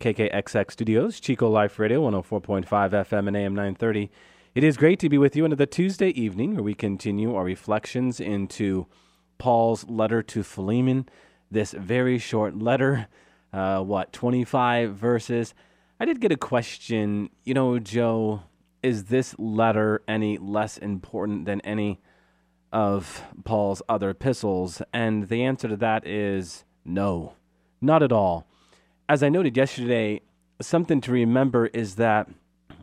KKXX Studios, Chico Life Radio, 104.5 FM and AM 930. It is great to be with you another Tuesday evening where we continue our reflections into Paul's letter to Philemon. This very short letter, uh, what, 25 verses. I did get a question, you know, Joe, is this letter any less important than any of Paul's other epistles? And the answer to that is no, not at all as I noted yesterday, something to remember is that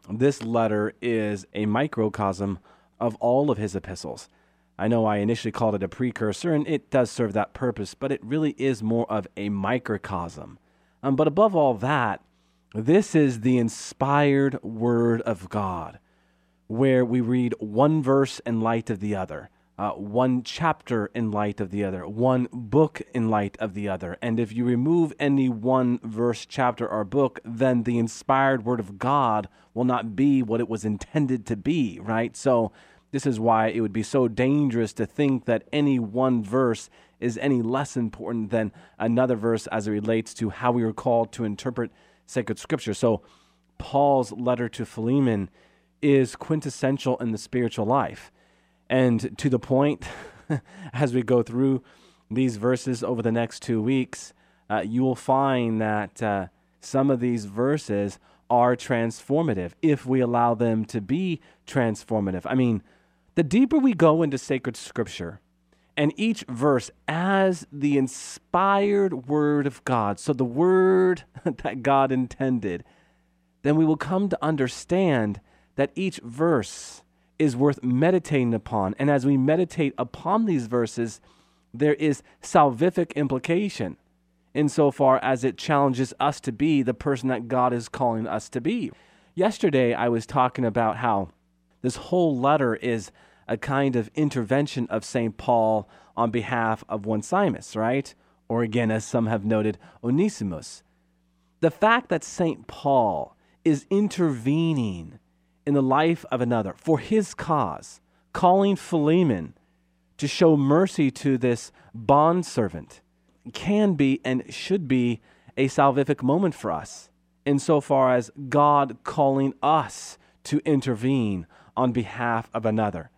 this letter is a microcosm of all of his epistles. I know I initially called it a precursor, and it does serve that purpose, but it really is more of a microcosm. Um, but above all that, this is the inspired Word of God, where we read one verse in light of the other uh, one chapter in light of the other, one book in light of the other. And if you remove any one verse, chapter, or book, then the inspired word of God will not be what it was intended to be, right? So, this is why it would be so dangerous to think that any one verse is any less important than another verse as it relates to how we are called to interpret sacred scripture. So, Paul's letter to Philemon is quintessential in the spiritual life. And to the point, as we go through these verses over the next two weeks, uh, you will find that uh, some of these verses are transformative if we allow them to be transformative. I mean, the deeper we go into sacred scripture, and each verse as the inspired word of God, so the word that God intended, then we will come to understand that each verse is worth meditating upon. And as we meditate upon these verses, there is salvific implication insofar as it challenges us to be the person that God is calling us to be. Yesterday, I was talking about how this whole letter is a kind of intervention of St. Paul on behalf of Onesimus, right? Or again, as some have noted, Onesimus. The fact that St. Paul is intervening in the life of another for his cause, calling Philemon to show mercy to this bondservant can be and should be a salvific moment for us, insofar as God calling us to intervene on behalf of another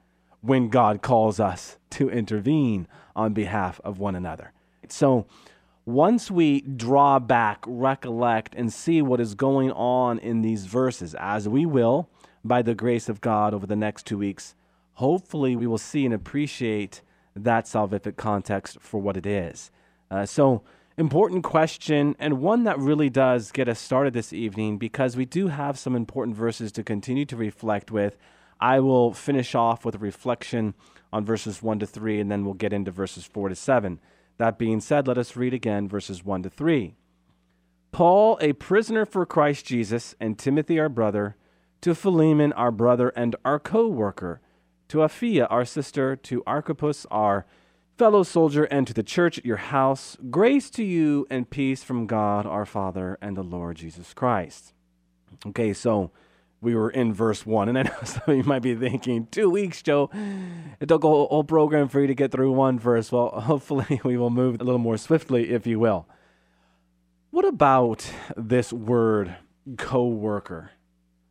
when God calls us to intervene on behalf of one another. So, once we draw back, recollect, and see what is going on in these verses, as we will, by the grace of God over the next two weeks, hopefully we will see and appreciate that salvific context for what it is. Uh, so, important question, and one that really does get us started this evening because we do have some important verses to continue to reflect with. I will finish off with a reflection on verses 1 to 3, and then we'll get into verses 4 to 7. That being said, let us read again verses 1 to 3. Paul, a prisoner for Christ Jesus, and Timothy, our brother, to Philemon, our brother and our co worker, to Apphia, our sister, to Archippus, our fellow soldier, and to the church at your house, grace to you and peace from God our Father and the Lord Jesus Christ. Okay, so we were in verse 1, and I know some of you might be thinking, two weeks, Joe. It took a whole program for you to get through one verse. Well, hopefully, we will move a little more swiftly, if you will. What about this word, co worker?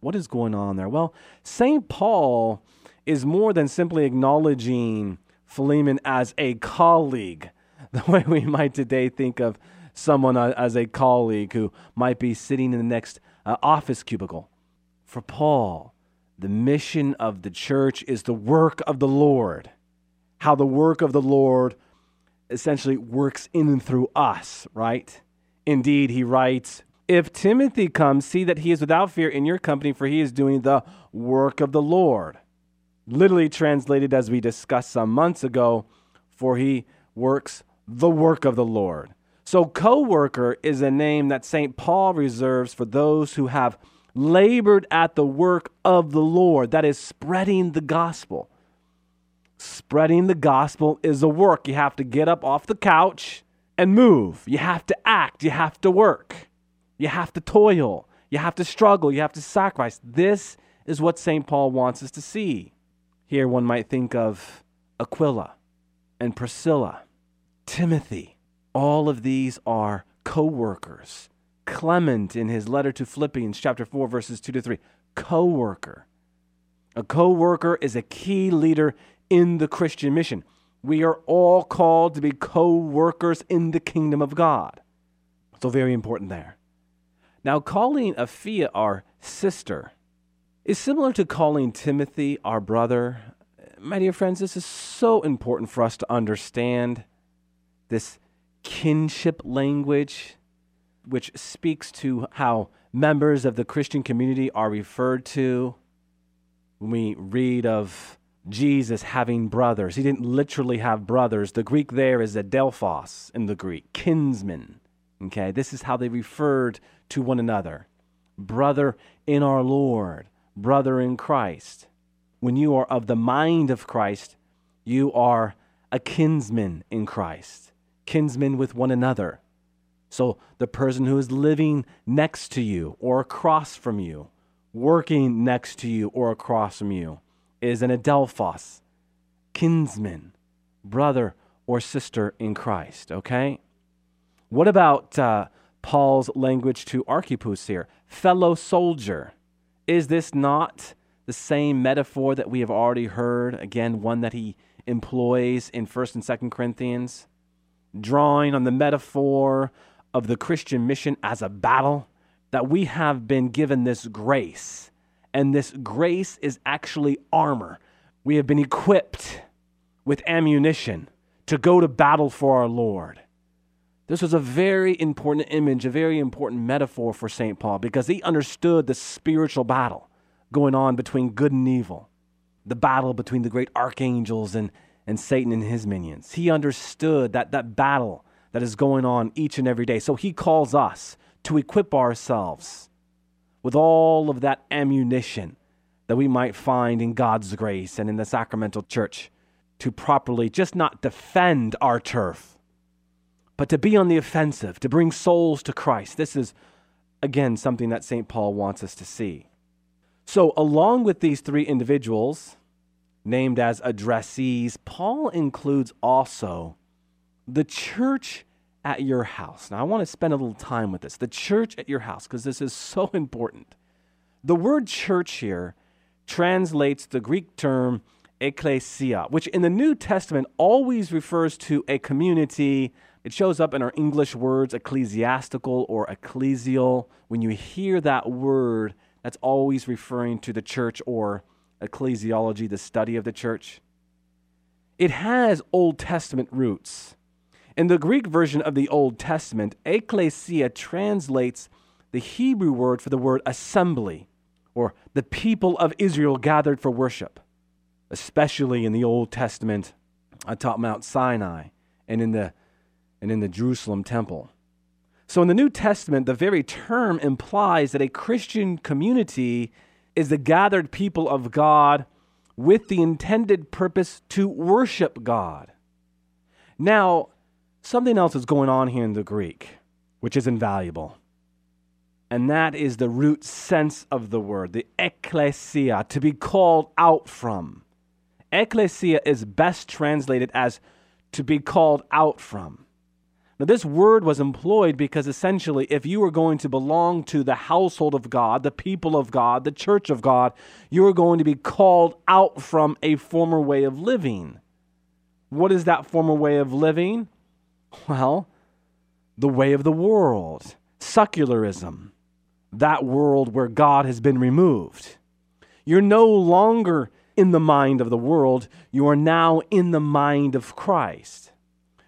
What is going on there? Well, St. Paul is more than simply acknowledging Philemon as a colleague, the way we might today think of someone as a colleague who might be sitting in the next uh, office cubicle. For Paul, the mission of the church is the work of the Lord. How the work of the Lord essentially works in and through us, right? Indeed, he writes, if Timothy comes, see that he is without fear in your company, for he is doing the work of the Lord. Literally translated as we discussed some months ago, for he works the work of the Lord. So, co worker is a name that St. Paul reserves for those who have labored at the work of the Lord, that is, spreading the gospel. Spreading the gospel is a work. You have to get up off the couch and move. You have to act. You have to work. You have to toil. You have to struggle. You have to sacrifice. This is what St. Paul wants us to see. Here, one might think of Aquila and Priscilla, Timothy. All of these are co workers. Clement, in his letter to Philippians, chapter 4, verses 2 to 3, co worker. A co worker is a key leader in the Christian mission. We are all called to be co workers in the kingdom of God. So, very important there. Now, calling Apphia our sister is similar to calling Timothy our brother. My dear friends, this is so important for us to understand this kinship language, which speaks to how members of the Christian community are referred to. When we read of Jesus having brothers, he didn't literally have brothers. The Greek there is adelphos in the Greek, kinsman. Okay, this is how they referred to one another. Brother in our Lord brother in Christ. When you are of the mind of Christ, you are a kinsman in Christ, kinsman with one another. So the person who is living next to you or across from you, working next to you or across from you, is an adelphos, kinsman, brother or sister in Christ, okay? What about uh, Paul's language to Archippus here? Fellow soldier. Is this not the same metaphor that we have already heard? Again, one that he employs in 1st and 2nd Corinthians, drawing on the metaphor of the Christian mission as a battle, that we have been given this grace. And this grace is actually armor. We have been equipped with ammunition to go to battle for our Lord. This was a very important image, a very important metaphor for St. Paul because he understood the spiritual battle going on between good and evil, the battle between the great archangels and, and Satan and his minions. He understood that, that battle that is going on each and every day. So he calls us to equip ourselves with all of that ammunition that we might find in God's grace and in the sacramental church to properly just not defend our turf but to be on the offensive, to bring souls to Christ. This is, again, something that St. Paul wants us to see. So, along with these three individuals named as addressees, Paul includes also the church at your house. Now, I want to spend a little time with this the church at your house, because this is so important. The word church here translates the Greek term ecclesia, which in the New Testament always refers to a community it shows up in our English words, ecclesiastical or ecclesial. When you hear that word, that's always referring to the church or ecclesiology, the study of the church. It has Old Testament roots. In the Greek version of the Old Testament, ecclesia translates the Hebrew word for the word assembly, or the people of Israel gathered for worship, especially in the Old Testament uh, atop Mount Sinai and in the and in the Jerusalem temple. So, in the New Testament, the very term implies that a Christian community is the gathered people of God with the intended purpose to worship God. Now, something else is going on here in the Greek, which is invaluable. And that is the root sense of the word, the ecclesia, to be called out from. Ecclesia is best translated as to be called out from. Now, this word was employed because essentially, if you were going to belong to the household of God, the people of God, the church of God, you were going to be called out from a former way of living. What is that former way of living? Well, the way of the world, secularism, that world where God has been removed. You're no longer in the mind of the world, you are now in the mind of Christ.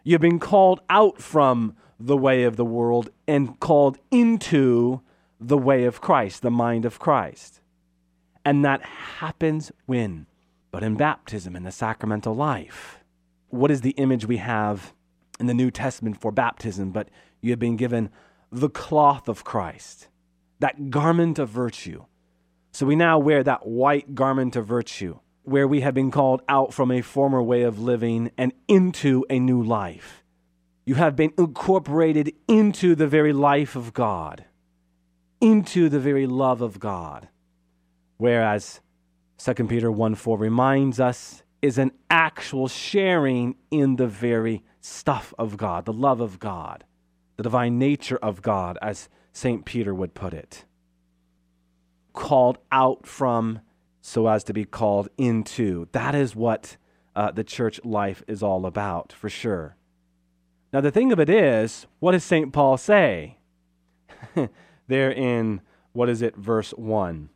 You've been called out from the way of the world and called into the way of Christ, the mind of Christ. And that happens when? But in baptism, in the sacramental life. What is the image we have in the New Testament for baptism? But you have been given the cloth of Christ. that garment of virtue. So we now wear that white garment of virtue, where we have been called out from a former way of living and into a new life. You have been incorporated into the very life of God, into the very love of God. Whereas 2 Peter 1 4 reminds us is an actual sharing in the very stuff of God, the love of God, the divine nature of God, as St. Peter would put it. Called out from so as to be called into. That is what uh, the church life is all about, for sure. Now, the thing of it is, what does St. Paul say? there in, what is it, verse 1,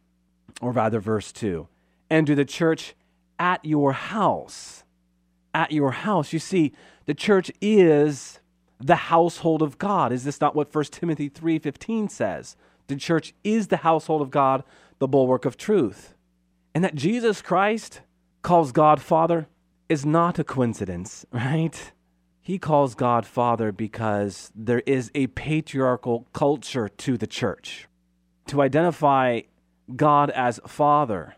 or rather, verse 2. And to the church at your house. At your house. You see, the church is the household of God. Is this not what 1 Timothy 3:15 says? The church is the household of God, the bulwark of truth. And that Jesus Christ calls God Father is not a coincidence, right? He calls God Father because there is a patriarchal culture to the church. To identify God as Father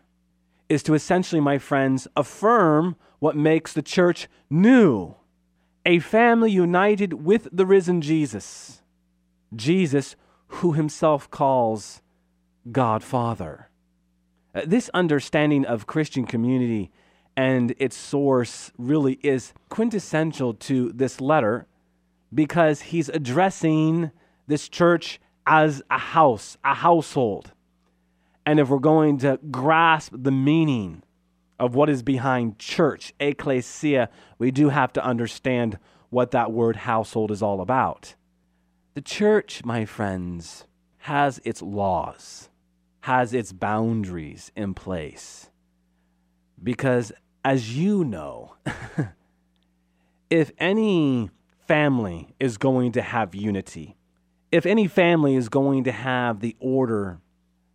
is to essentially, my friends, affirm what makes the church new a family united with the risen Jesus. Jesus, who himself calls God Father. Uh, this understanding of Christian community and its source really is quintessential to this letter because he's addressing this church as a house, a household. And if we're going to grasp the meaning of what is behind church, ecclesia, we do have to understand what that word household is all about. The church, my friends, has its laws, has its boundaries in place. Because, as you know, if any family is going to have unity, if any family is going to have the order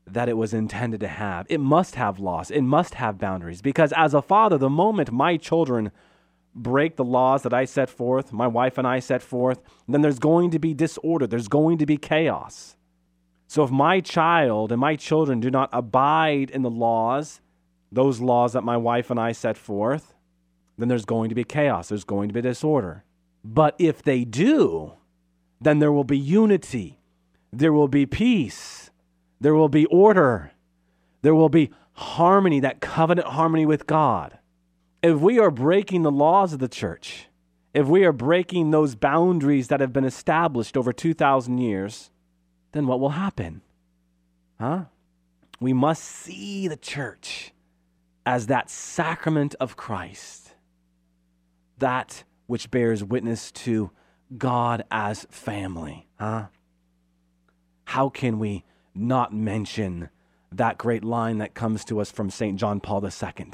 that it was intended to have. It must have laws, it must have boundaries. Because as a father, the moment my children break the laws that I set forth, my wife and I set forth, then there's going to be disorder, there's going to be chaos. So if my child and my children do not abide in the laws, those laws that my wife and I set forth, then there's going to be chaos, there's going to be disorder. But if they do, then there will be unity, there will be peace there will be order. There will be harmony, that covenant harmony with God. If we are breaking the laws of the church, if we are breaking those boundaries that have been established over 2,000 years, then what will happen? Huh? We must see the church as that sacrament of Christ, that which bears witness to God as family. Huh? How can we not mention that great line that comes to us from St. John Paul II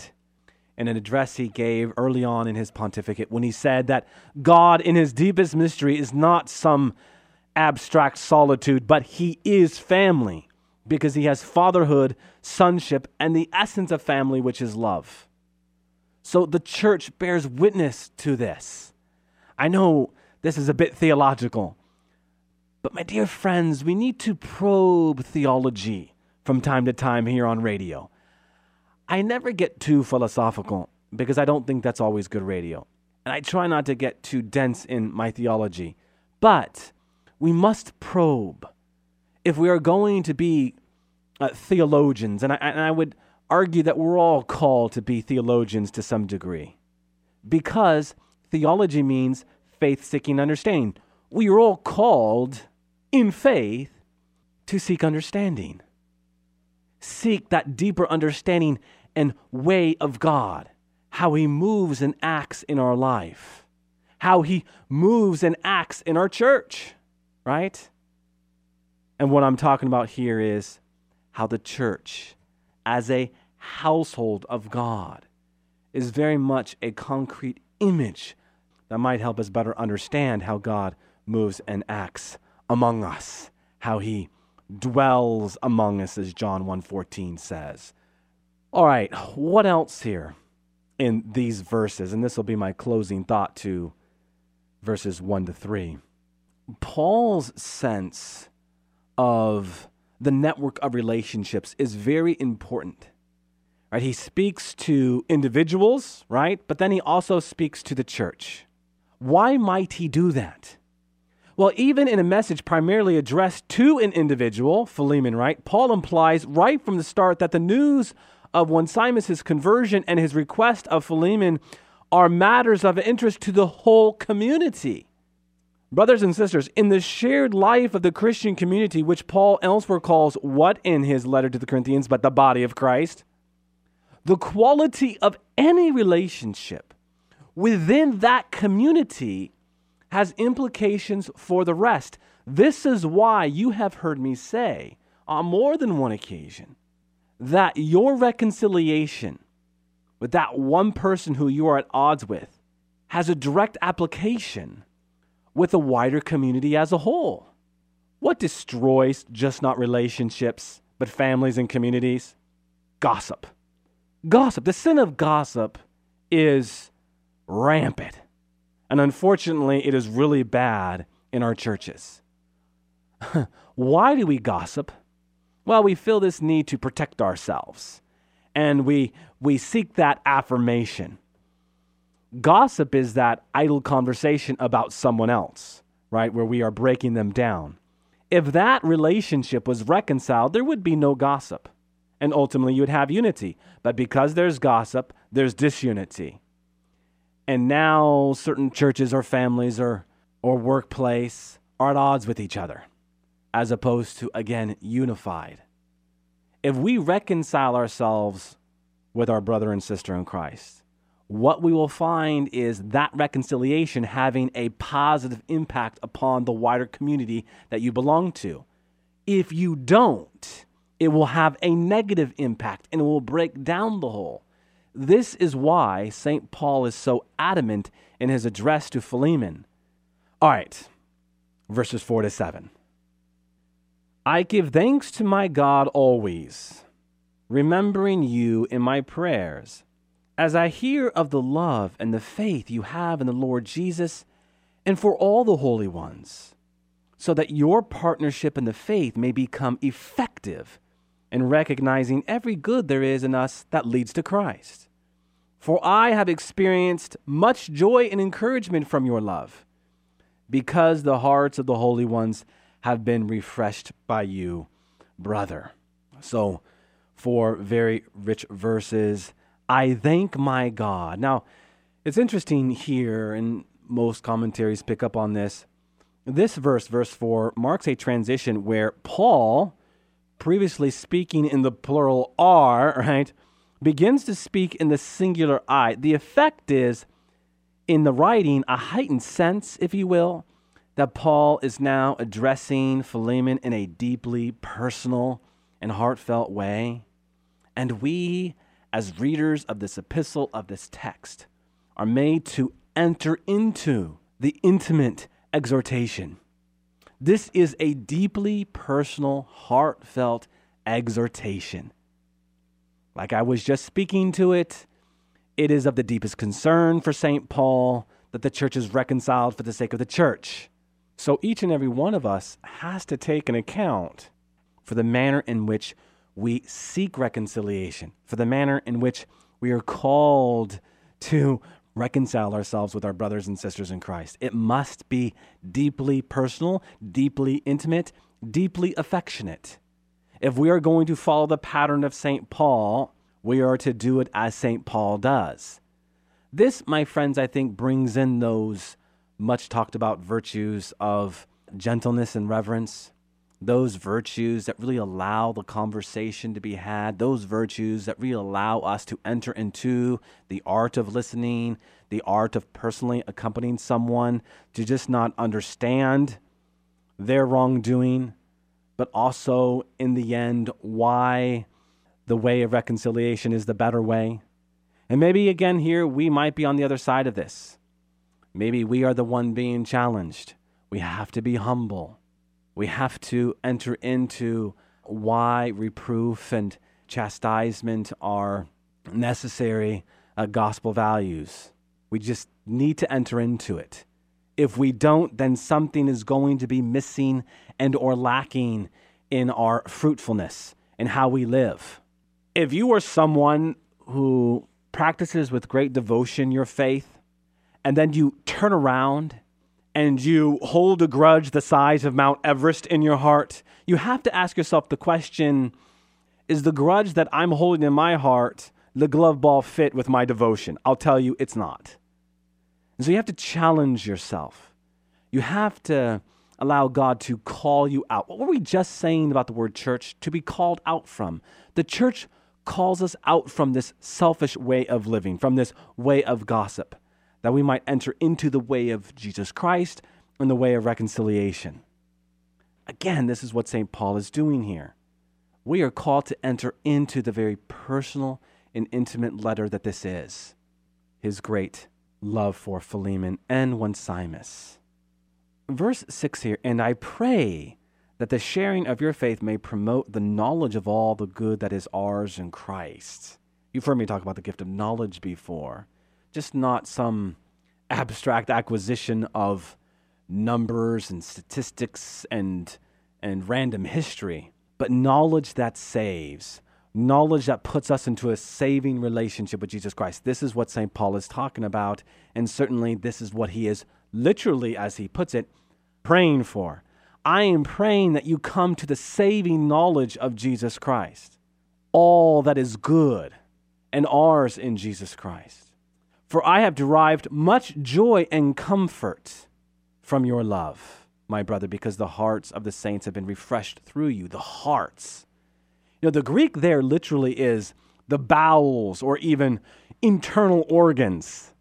in an address he gave early on in his pontificate when he said that God, in his deepest mystery, is not some abstract solitude, but he is family because he has fatherhood, sonship, and the essence of family, which is love. So the church bears witness to this. I know this is a bit theological, but, my dear friends, we need to probe theology from time to time here on radio. I never get too philosophical because I don't think that's always good radio. And I try not to get too dense in my theology. But we must probe if we are going to be uh, theologians. And I, and I would argue that we're all called to be theologians to some degree because theology means faith seeking understanding. We are all called in faith to seek understanding. Seek that deeper understanding and way of God, how He moves and acts in our life, how He moves and acts in our church, right? And what I'm talking about here is how the church, as a household of God, is very much a concrete image that might help us better understand how God moves and acts among us, how he dwells among us as John 1:14 says. All right, what else here in these verses? And this will be my closing thought to verses 1 to 3. Paul's sense of the network of relationships is very important. Right? He speaks to individuals, right? But then he also speaks to the church. Why might he do that? Well, even in a message primarily addressed to an individual, Philemon, right? Paul implies right from the start that the news of Onesimus' conversion and his request of Philemon are matters of interest to the whole community. Brothers and sisters, in the shared life of the Christian community, which Paul elsewhere calls what in his letter to the Corinthians, but the body of Christ, the quality of any relationship within that community has implications for the rest. This is why you have heard me say on more than one occasion that your reconciliation with that one person who you are at odds with has a direct application with the wider community as a whole. What destroys just not relationships, but families and communities? Gossip. Gossip. The sin of gossip is rampant. And unfortunately, it is really bad in our churches. Why do we gossip? Well, we feel this need to protect ourselves and we, we seek that affirmation. Gossip is that idle conversation about someone else, right? Where we are breaking them down. If that relationship was reconciled, there would be no gossip. And ultimately, you would have unity. But because there's gossip, there's disunity. And now certain churches or families or, or workplace are at odds with each other, as opposed to, again, unified. If we reconcile ourselves with our brother and sister in Christ, what we will find is that reconciliation having a positive impact upon the wider community that you belong to. If you don't, it will have a negative impact and it will break down the whole. This is why St. Paul is so adamant in his address to Philemon. All right, verses 4 to 7. I give thanks to my God always, remembering you in my prayers, as I hear of the love and the faith you have in the Lord Jesus and for all the holy ones, so that your partnership in the faith may become effective in recognizing every good there is in us that leads to Christ. For I have experienced much joy and encouragement from your love, because the hearts of the holy ones have been refreshed by you, brother. So, four very rich verses, I thank my God. Now, it's interesting here, and most commentaries pick up on this. This verse, verse 4, marks a transition where Paul, previously speaking in the plural are, right, begins to speak in the singular I. The effect is, in the writing, a heightened sense, if you will, that Paul is now addressing Philemon in a deeply personal and heartfelt way. And we, as readers of this epistle, of this text, are made to enter into the intimate exhortation. This is a deeply personal, heartfelt exhortation. Like I was just speaking to it, it is of the deepest concern for St. Paul that the church is reconciled for the sake of the church. So each and every one of us has to take an account for the manner in which we seek reconciliation, for the manner in which we are called to reconcile ourselves with our brothers and sisters in Christ. It must be deeply personal, deeply intimate, deeply affectionate. If we are going to follow the pattern of St. Paul, we are to do it as St. Paul does. This, my friends, I think brings in those much talked about virtues of gentleness and reverence, those virtues that really allow the conversation to be had, those virtues that really allow us to enter into the art of listening, the art of personally accompanying someone to just not understand their wrongdoing, but also in the end, why the way of reconciliation is the better way. And maybe again, here we might be on the other side of this. Maybe we are the one being challenged. We have to be humble. We have to enter into why reproof and chastisement are necessary uh, gospel values. We just need to enter into it. If we don't, then something is going to be missing and or lacking in our fruitfulness and how we live. If you are someone who practices with great devotion your faith, and then you turn around and you hold a grudge the size of Mount Everest in your heart, you have to ask yourself the question is the grudge that I'm holding in my heart the glove ball fit with my devotion? I'll tell you, it's not. And so you have to challenge yourself. You have to allow God to call you out. What were we just saying about the word church? To be called out from. The church calls us out from this selfish way of living, from this way of gossip, that we might enter into the way of Jesus Christ and the way of reconciliation. Again, this is what St. Paul is doing here. We are called to enter into the very personal and intimate letter that this is his great love for Philemon and Onesimus. Verse 6 here, and I pray that the sharing of your faith may promote the knowledge of all the good that is ours in Christ. You've heard me talk about the gift of knowledge before, just not some abstract acquisition of numbers and statistics and, and random history, but knowledge that saves, knowledge that puts us into a saving relationship with Jesus Christ. This is what St. Paul is talking about, and certainly this is what he is literally, as he puts it, praying for. I am praying that you come to the saving knowledge of Jesus Christ, all that is good and ours in Jesus Christ. For I have derived much joy and comfort from your love, my brother, because the hearts of the saints have been refreshed through you. The hearts. You know, the Greek there literally is the bowels or even internal organs.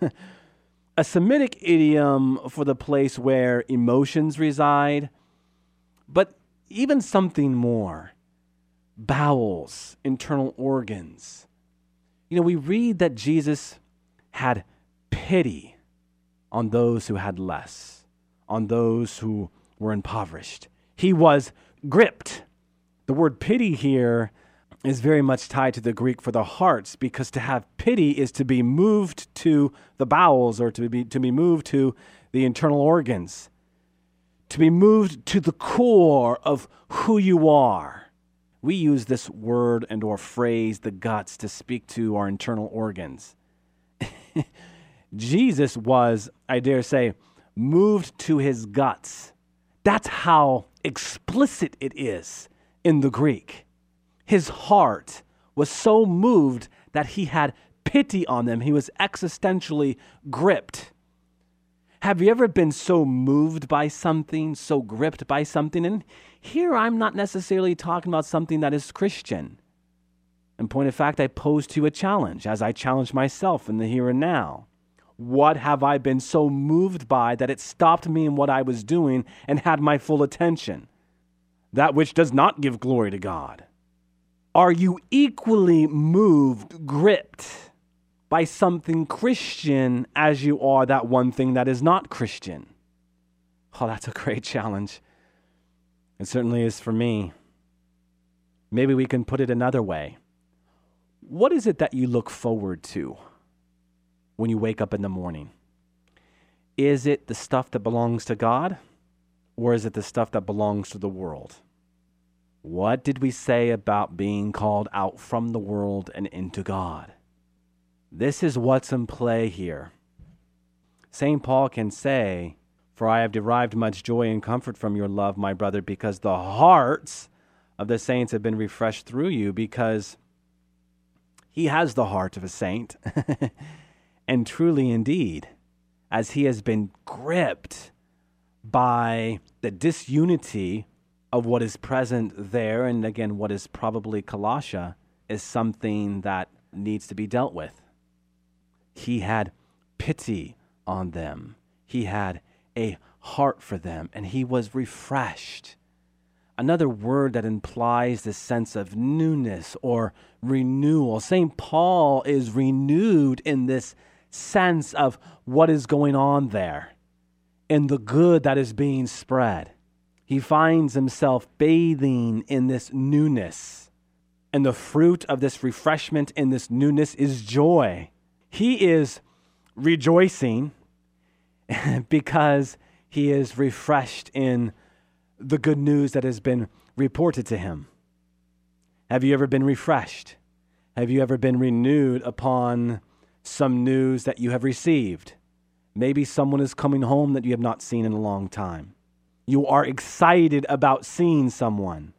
a Semitic idiom for the place where emotions reside, but even something more bowels, internal organs. You know, we read that Jesus had pity on those who had less, on those who were impoverished. He was gripped. The word pity here is very much tied to the Greek for the hearts because to have pity is to be moved to the bowels or to be, to be moved to the internal organs, to be moved to the core of who you are. We use this word and or phrase the guts to speak to our internal organs. Jesus was, I dare say, moved to his guts. That's how explicit it is in the Greek his heart was so moved that he had pity on them. He was existentially gripped. Have you ever been so moved by something, so gripped by something? And here I'm not necessarily talking about something that is Christian. In point of fact, I pose to you a challenge as I challenge myself in the here and now. What have I been so moved by that it stopped me in what I was doing and had my full attention? That which does not give glory to God. Are you equally moved, gripped by something Christian as you are that one thing that is not Christian? Oh, that's a great challenge. It certainly is for me. Maybe we can put it another way. What is it that you look forward to when you wake up in the morning? Is it the stuff that belongs to God, or is it the stuff that belongs to the world? What did we say about being called out from the world and into God? This is what's in play here. St. Paul can say, For I have derived much joy and comfort from your love, my brother, because the hearts of the saints have been refreshed through you, because he has the heart of a saint. and truly, indeed, as he has been gripped by the disunity of what is present there, and again, what is probably Colossae, is something that needs to be dealt with. He had pity on them, he had a heart for them, and he was refreshed. Another word that implies this sense of newness or renewal. St. Paul is renewed in this sense of what is going on there, and the good that is being spread he finds himself bathing in this newness. And the fruit of this refreshment in this newness is joy. He is rejoicing because he is refreshed in the good news that has been reported to him? Have you ever been refreshed? Have you ever been renewed upon some news that you have received? Maybe someone is coming home that you have not seen in a long time. You are excited about seeing someone.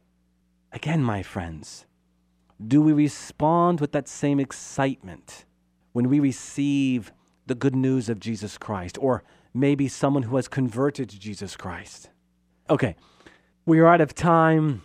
Again, my friends, do we respond with that same excitement when we receive the good news of Jesus Christ, or maybe someone who has converted to Jesus Christ? Okay, we are out of time.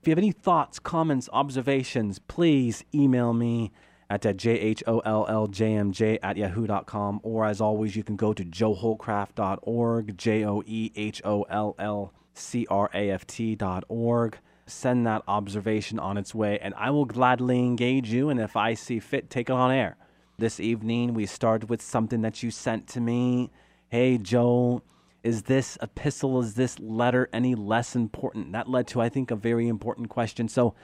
If you have any thoughts, comments, observations, please email me at jholljmj at yahoo.com. Or as always, you can go to joehollcraft.org, J O E H O L L C R A F T.org. Send that observation on its way, and I will gladly engage you. And if I see fit, take it on air. This evening, we started with something that you sent to me. Hey, Joe, is this epistle, is this letter any less important? That led to, I think, a very important question. So,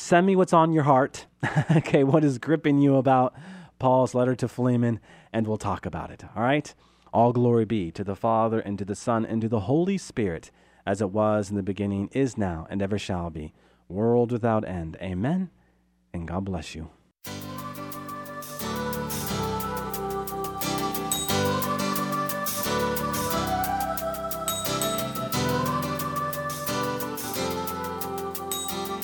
Send me what's on your heart. okay, what is gripping you about Paul's letter to Philemon, and we'll talk about it. All right? All glory be to the Father, and to the Son, and to the Holy Spirit, as it was in the beginning, is now, and ever shall be, world without end. Amen. And God bless you.